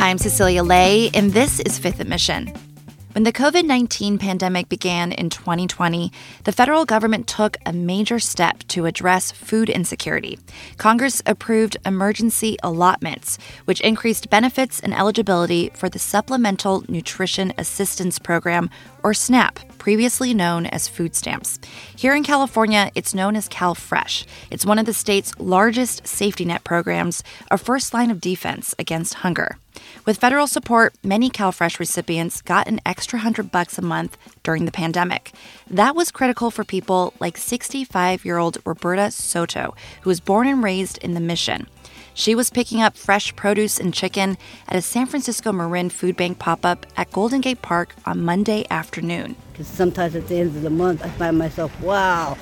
I'm Cecilia Lei, and this is Fifth and Mission. When the COVID 19 pandemic began in 2020, the federal government took a major step to address food insecurity. Congress approved emergency allotments, which increased benefits and eligibility for the Supplemental Nutrition Assistance Program, or SNAP, previously known as food stamps. Here in California, it's known as CalFresh. It's one of the state's largest safety net programs, a first line of defense against hunger. With federal support, many CalFresh recipients got an extra hundred bucks a month during the pandemic. That was critical for people like 65 year old Roberta Soto, who was born and raised in the Mission. She was picking up fresh produce and chicken at a San Francisco Marin Food Bank pop up at Golden Gate Park on Monday afternoon. Because sometimes at the end of the month, I find myself, wow,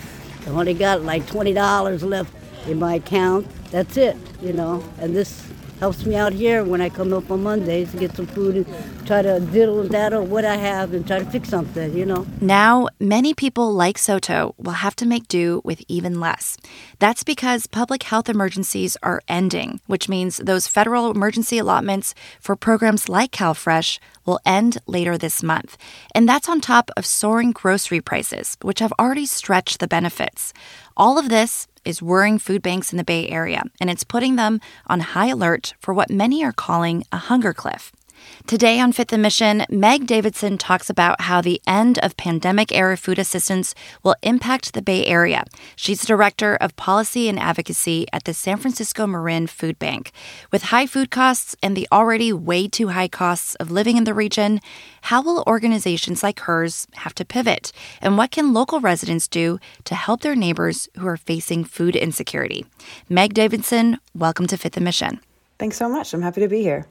I only got like $20 left in my account. That's it, you know, and this helps me out here when I come up on Mondays to get some food and try to diddle and daddle what I have and try to fix something, you know. Now, many people like Soto will have to make do with even less. That's because public health emergencies are ending, which means those federal emergency allotments for programs like CalFresh will end later this month. And that's on top of soaring grocery prices, which have already stretched the benefits. All of this is worrying food banks in the Bay Area, and it's putting them on high alert for what many are calling a hunger cliff. Today on Fifth Mission, Meg Davidson talks about how the end of pandemic era food assistance will impact the Bay Area. She's director of policy and advocacy at the San Francisco Marin Food Bank. With high food costs and the already way too high costs of living in the region, how will organizations like hers have to pivot? And what can local residents do to help their neighbors who are facing food insecurity? Meg Davidson, welcome to Fifth Mission. Thanks so much. I'm happy to be here.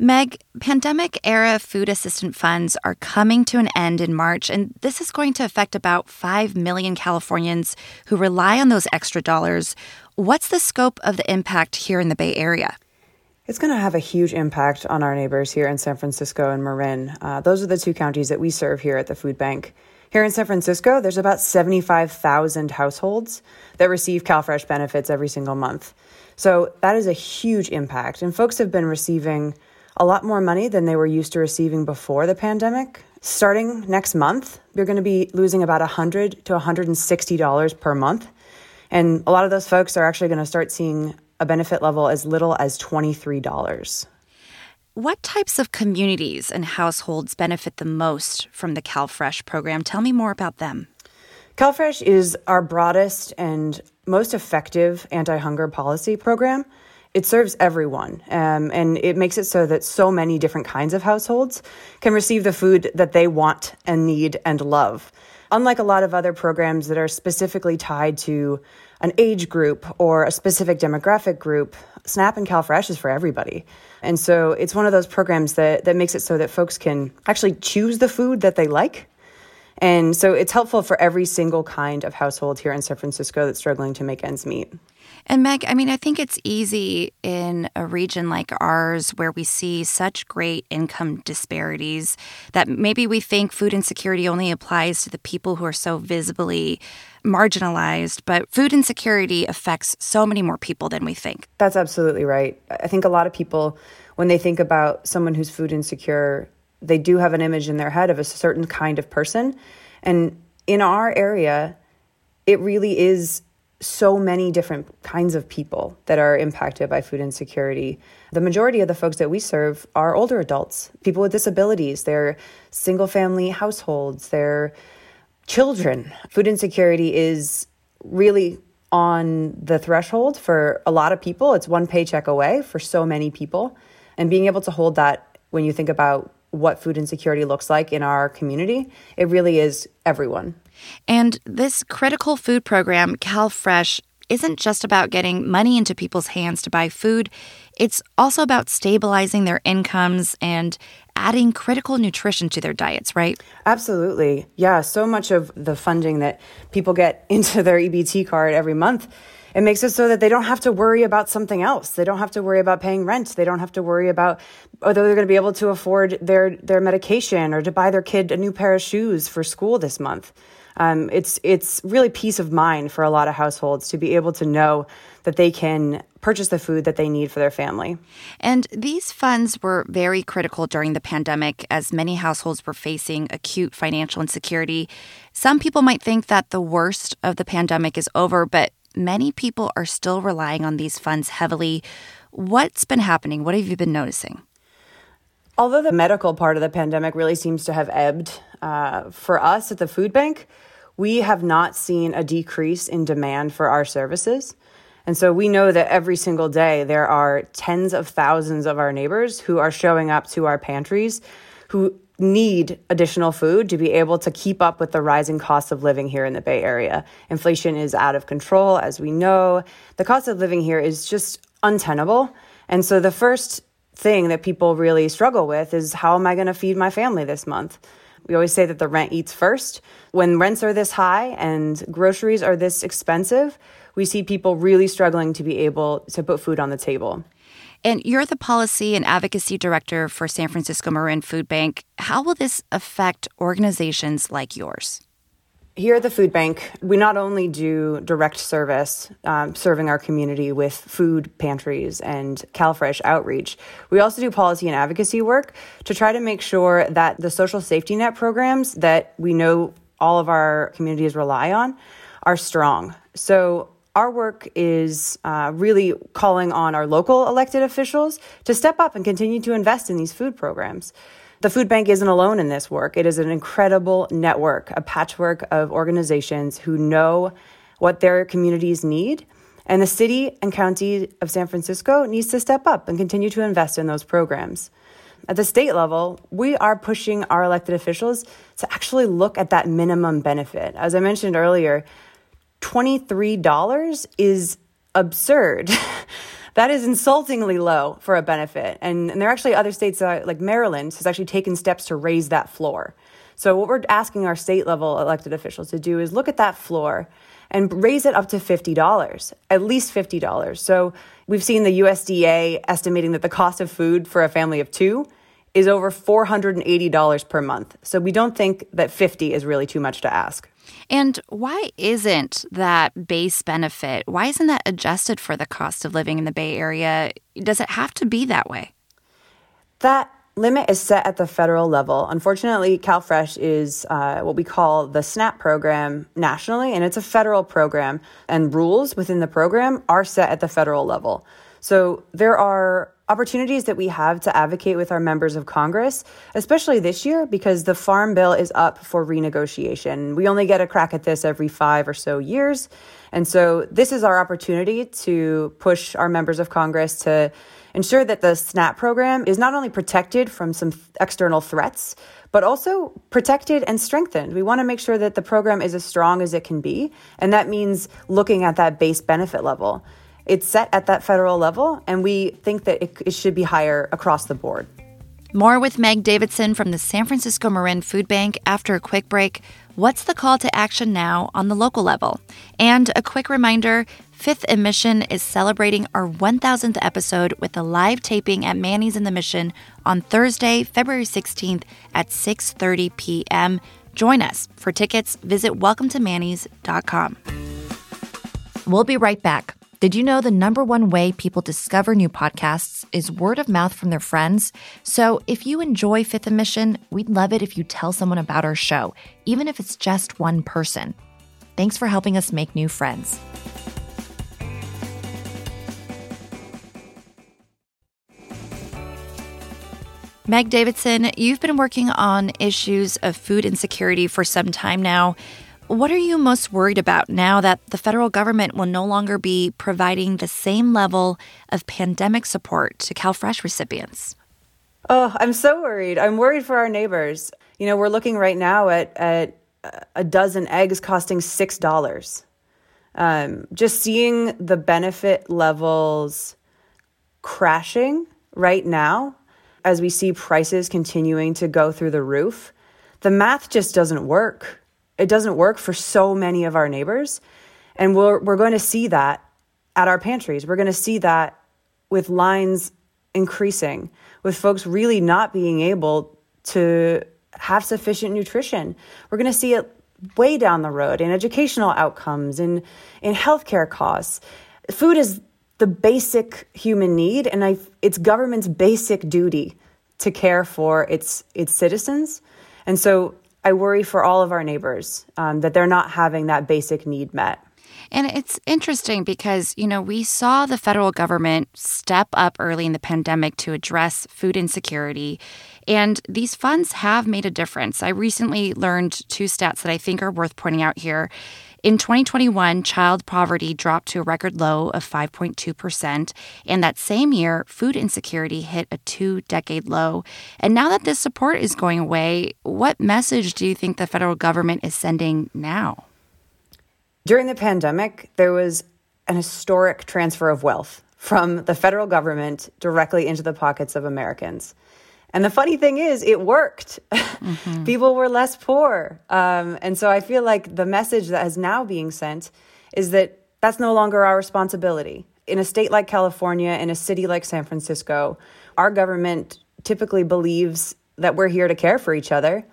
Meg, pandemic era food assistance funds are coming to an end in March, and this is going to affect about 5 million Californians who rely on those extra dollars. What's the scope of the impact here in the Bay Area? It's going to have a huge impact on our neighbors here in San Francisco and Marin. Uh, those are the two counties that we serve here at the food bank. Here in San Francisco, there's about 75,000 households that receive CalFresh benefits every single month. So that is a huge impact. And folks have been receiving a lot more money than they were used to receiving before the pandemic. Starting next month, you're going to be losing about 100 to $160 per month. And a lot of those folks are actually going to start seeing a benefit level as little as $23. What types of communities and households benefit the most from the CalFresh program? Tell me more about them. CalFresh is our broadest and most effective anti hunger policy program it serves everyone um, and it makes it so that so many different kinds of households can receive the food that they want and need and love. Unlike a lot of other programs that are specifically tied to an age group or a specific demographic group, SNAP and CalFresh is for everybody. And so it's one of those programs that, that makes it so that folks can actually choose the food that they like. And so it's helpful for every single kind of household here in San Francisco that's struggling to make ends meet. And Meg, I mean, I think it's easy in a region like ours where we see such great income disparities that maybe we think food insecurity only applies to the people who are so visibly marginalized, but food insecurity affects so many more people than we think. That's absolutely right. I think a lot of people, when they think about someone who's food insecure, they do have an image in their head of a certain kind of person. And in our area, it really is so many different kinds of people that are impacted by food insecurity. The majority of the folks that we serve are older adults, people with disabilities, they're single family households, they're children. Food insecurity is really on the threshold for a lot of people. It's one paycheck away for so many people. And being able to hold that when you think about what food insecurity looks like in our community, it really is everyone. And this critical food program, CalFresh, isn't just about getting money into people's hands to buy food, it's also about stabilizing their incomes and adding critical nutrition to their diets, right? Absolutely. Yeah, so much of the funding that people get into their EBT card every month it makes it so that they don't have to worry about something else. They don't have to worry about paying rent. They don't have to worry about whether they're going to be able to afford their their medication or to buy their kid a new pair of shoes for school this month. Um, it's it's really peace of mind for a lot of households to be able to know that they can purchase the food that they need for their family. And these funds were very critical during the pandemic as many households were facing acute financial insecurity. Some people might think that the worst of the pandemic is over, but many people are still relying on these funds heavily. What's been happening? What have you been noticing? Although the medical part of the pandemic really seems to have ebbed, uh, for us at the food bank, we have not seen a decrease in demand for our services. And so we know that every single day there are tens of thousands of our neighbors who are showing up to our pantries who need additional food to be able to keep up with the rising cost of living here in the Bay Area. Inflation is out of control, as we know. The cost of living here is just untenable. And so the first thing that people really struggle with is how am I going to feed my family this month? We always say that the rent eats first. When rents are this high and groceries are this expensive, we see people really struggling to be able to put food on the table. And you're the policy and advocacy director for San Francisco Marin Food Bank. How will this affect organizations like yours? Here at the food bank, we not only do direct service, um, serving our community with food pantries and CalFresh outreach, we also do policy and advocacy work to try to make sure that the social safety net programs that we know all of our communities rely on are strong. So our work is uh, really calling on our local elected officials to step up and continue to invest in these food programs. The food bank isn't alone in this work. It is an incredible network, a patchwork of organizations who know what their communities need. And the city and county of San Francisco needs to step up and continue to invest in those programs. At the state level, we are pushing our elected officials to actually look at that minimum benefit. As I mentioned earlier, $23 is absurd. That is insultingly low for a benefit. And, and there are actually other states, uh, like Maryland, has actually taken steps to raise that floor. So, what we're asking our state level elected officials to do is look at that floor and raise it up to $50, at least $50. So, we've seen the USDA estimating that the cost of food for a family of two is over $480 per month. So, we don't think that 50 is really too much to ask. And why isn't that base benefit, why isn't that adjusted for the cost of living in the Bay Area? Does it have to be that way? That limit is set at the federal level. Unfortunately, CalFresh is uh, what we call the SNAP program nationally, and it's a federal program, and rules within the program are set at the federal level. So there are opportunities that we have to advocate with our members of Congress, especially this year because the Farm Bill is up for renegotiation. We only get a crack at this every five or so years. And so this is our opportunity to push our members of Congress to ensure that the SNAP program is not only protected from some external threats, but also protected and strengthened. We want to make sure that the program is as strong as it can be. And that means looking at that base benefit level. It's set at that federal level, and we think that it, it should be higher across the board. More with Meg Davidson from the San Francisco Marin Food Bank after a quick break. What's the call to action now on the local level? And a quick reminder Fifth and Mission is celebrating our 1000th episode with a live taping at Manny's in the Mission on Thursday, February 16th at 6:30 p.m. Join us. For tickets, visit welcometomannys.com. We'll be right back. Did you know the number one way people discover new podcasts is word of mouth from their friends? So if you enjoy Fifth and Mission, we'd love it if you tell someone about our show, even if it's just one person. Thanks for helping us make new friends. Meg Davidson, you've been working on issues of food insecurity for some time now. What are you most worried about now that the federal government will no longer be providing the same level of pandemic support to CalFresh recipients? Oh, I'm so worried. I'm worried for our neighbors. You know, we're looking right now at, at a dozen eggs costing $6. Um, just seeing the benefit levels crashing right now as we see prices continuing to go through the roof, the math just doesn't work. It doesn't work for so many of our neighbors. And we're, we're going to see that at our pantries. We're going to see that with lines increasing, with folks really not being able to have sufficient nutrition. We're going to see it way down the road in educational outcomes, in, in healthcare costs. Food is the basic human need, and I, it's government's basic duty to care for its, its citizens. And so I worry for all of our neighbors um, that they're not having that basic need met. And it's interesting because, you know, we saw the federal government step up early in the pandemic to address food insecurity. And these funds have made a difference. I recently learned two stats that I think are worth pointing out here. In 2021, child poverty dropped to a record low of 5.2%. And that same year, food insecurity hit a two decade low. And now that this support is going away, what message do you think the federal government is sending now? During the pandemic, there was an historic transfer of wealth from the federal government directly into the pockets of Americans. And the funny thing is, it worked. Mm-hmm. People were less poor. Um, and so I feel like the message that is now being sent is that that's no longer our responsibility. In a state like California, in a city like San Francisco, our government typically believes that we're here to care for each other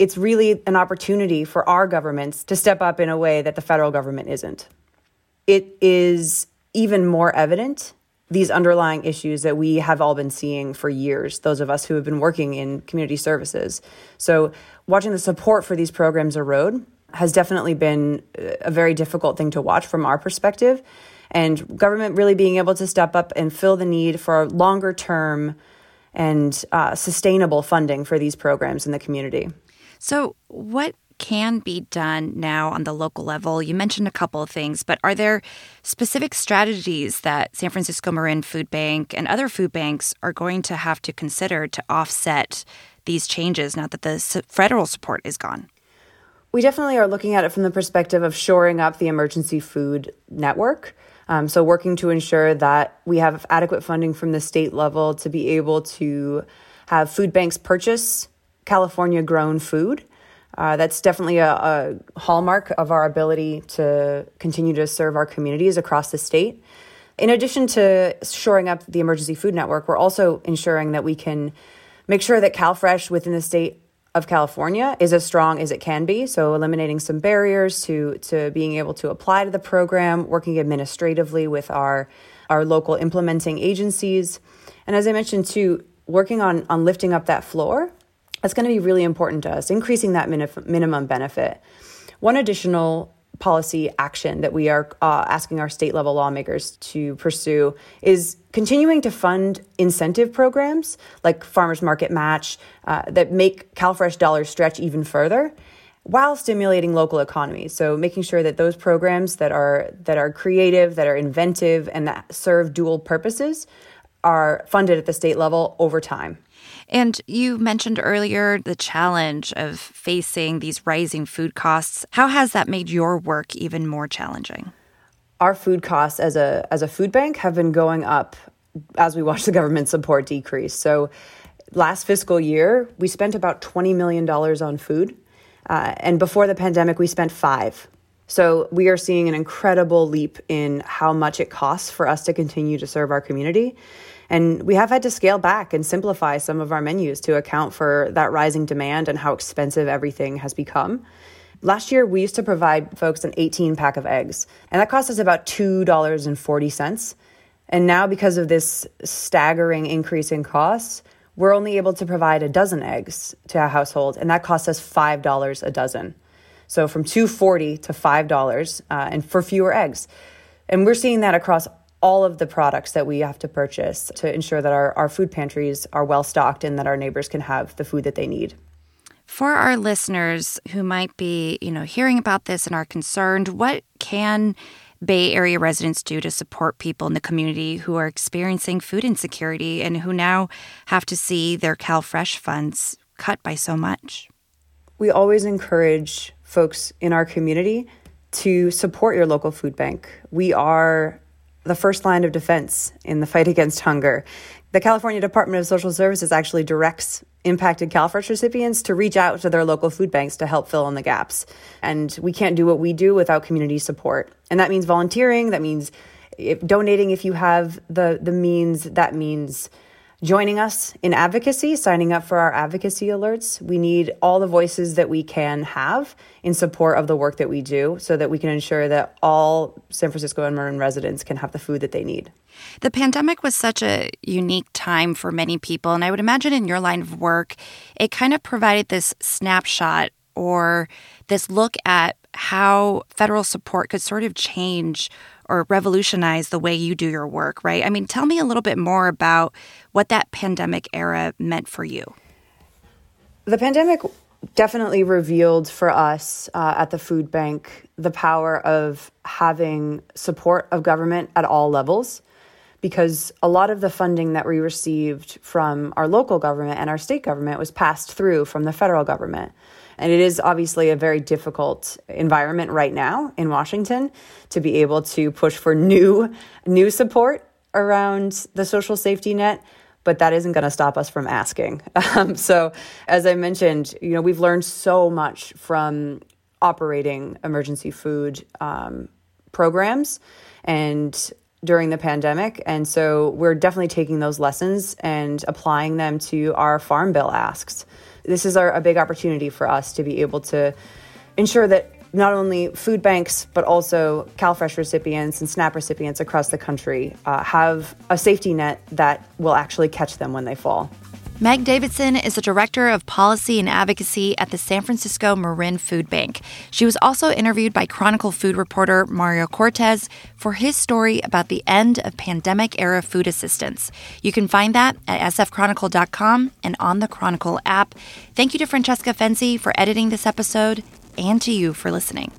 it's really an opportunity for our governments to step up in a way that the federal government isn't. It is even more evident these underlying issues that we have all been seeing for years, those of us who have been working in community services. So, watching the support for these programs erode has definitely been a very difficult thing to watch from our perspective. And government really being able to step up and fill the need for longer term and uh, sustainable funding for these programs in the community. So, what can be done now on the local level? You mentioned a couple of things, but are there specific strategies that San Francisco Marin Food Bank and other food banks are going to have to consider to offset these changes now that the federal support is gone? We definitely are looking at it from the perspective of shoring up the emergency food network. Um, so, working to ensure that we have adequate funding from the state level to be able to have food banks purchase California grown food. Uh, that's definitely a, a, hallmark of our ability to continue to serve our communities across the state. In addition to shoring up the emergency food network, we're also ensuring that we can make sure that CalFresh within the state of California is as strong as it can be. So eliminating some barriers to to being able to apply to the program, working administratively with our our local implementing agencies, and as I mentioned too, working on on lifting up that floor that's going to be really important to us, increasing that minimum benefit. One additional policy action that we are uh, asking our state level lawmakers to pursue is continuing to fund incentive programs like farmers market match uh, that make CalFresh dollars stretch even further while stimulating local economies. So making sure that those programs that are that are creative, that are inventive and that serve dual purposes are funded at the state level over time. And you mentioned earlier the challenge of facing these rising food costs. How has that made your work even more challenging? Our food costs as a as a food bank have been going up as we watch the government support decrease. So last fiscal year, we spent about $20 million on food. Uh, and before the pandemic, we spent five. So we are seeing an incredible leap in how much it costs for us to continue to serve our community. And we have had to scale back and simplify some of our menus to account for that rising demand and how expensive everything has become. Last year, we used to provide folks an 18 pack of eggs, and that cost us about $2.40. And now, because of this staggering increase in costs, we're only able to provide a dozen eggs to a household, and that costs us $5 a dozen. So from $2.40 to $5 uh, and for fewer eggs. And we're seeing that across all of the products that we have to purchase to ensure that our, our food pantries are well stocked and that our neighbors can have the food that they need. For our listeners who might be, you know, hearing about this and are concerned, what can Bay Area residents do to support people in the community who are experiencing food insecurity and who now have to see their CalFresh funds cut by so much? We always encourage folks in our community to support your local food bank. We are the first line of defense in the fight against hunger. The California Department of Social Services actually directs impacted CalFresh recipients to reach out to their local food banks to help fill in the gaps. And we can't do what we do without community support. And that means volunteering, that means if, donating if you have the the means, that means joining us in advocacy, signing up for our advocacy alerts. We need all the voices that we can have in support of the work that we do so that we can ensure that all San Francisco and Marin residents can have the food that they need. The pandemic was such a unique time for many people. And I would imagine in your line of work, it kind of provided this snapshot or this look at how federal support could sort of change or revolutionize the way you do your work, right? I mean, tell me a little bit more about what that pandemic era meant for you. The pandemic definitely revealed for us uh, at the food bank the power of having support of government at all levels because a lot of the funding that we received from our local government and our state government was passed through from the federal government. And it is obviously a very difficult environment right now in Washington to be able to push for new new support around the social safety net but that isn't going to stop us from asking. Um, so, as I mentioned, you know, we've learned so much from operating emergency food um, programs and during the pandemic. And so we're definitely taking those lessons and applying them to our farm bill asks. This is our, a big opportunity for us to be able to ensure that not only food banks, but also CalFresh recipients and SNAP recipients across the country uh, have a safety net that will actually catch them when they fall. Meg Davidson is the Director of Policy and Advocacy at the San Francisco Marin Food Bank. She was also interviewed by Chronicle food reporter Mario Cortez for his story about the end of pandemic era food assistance. You can find that at sfchronicle.com and on the Chronicle app. Thank you to Francesca Fenzi for editing this episode and to you for listening.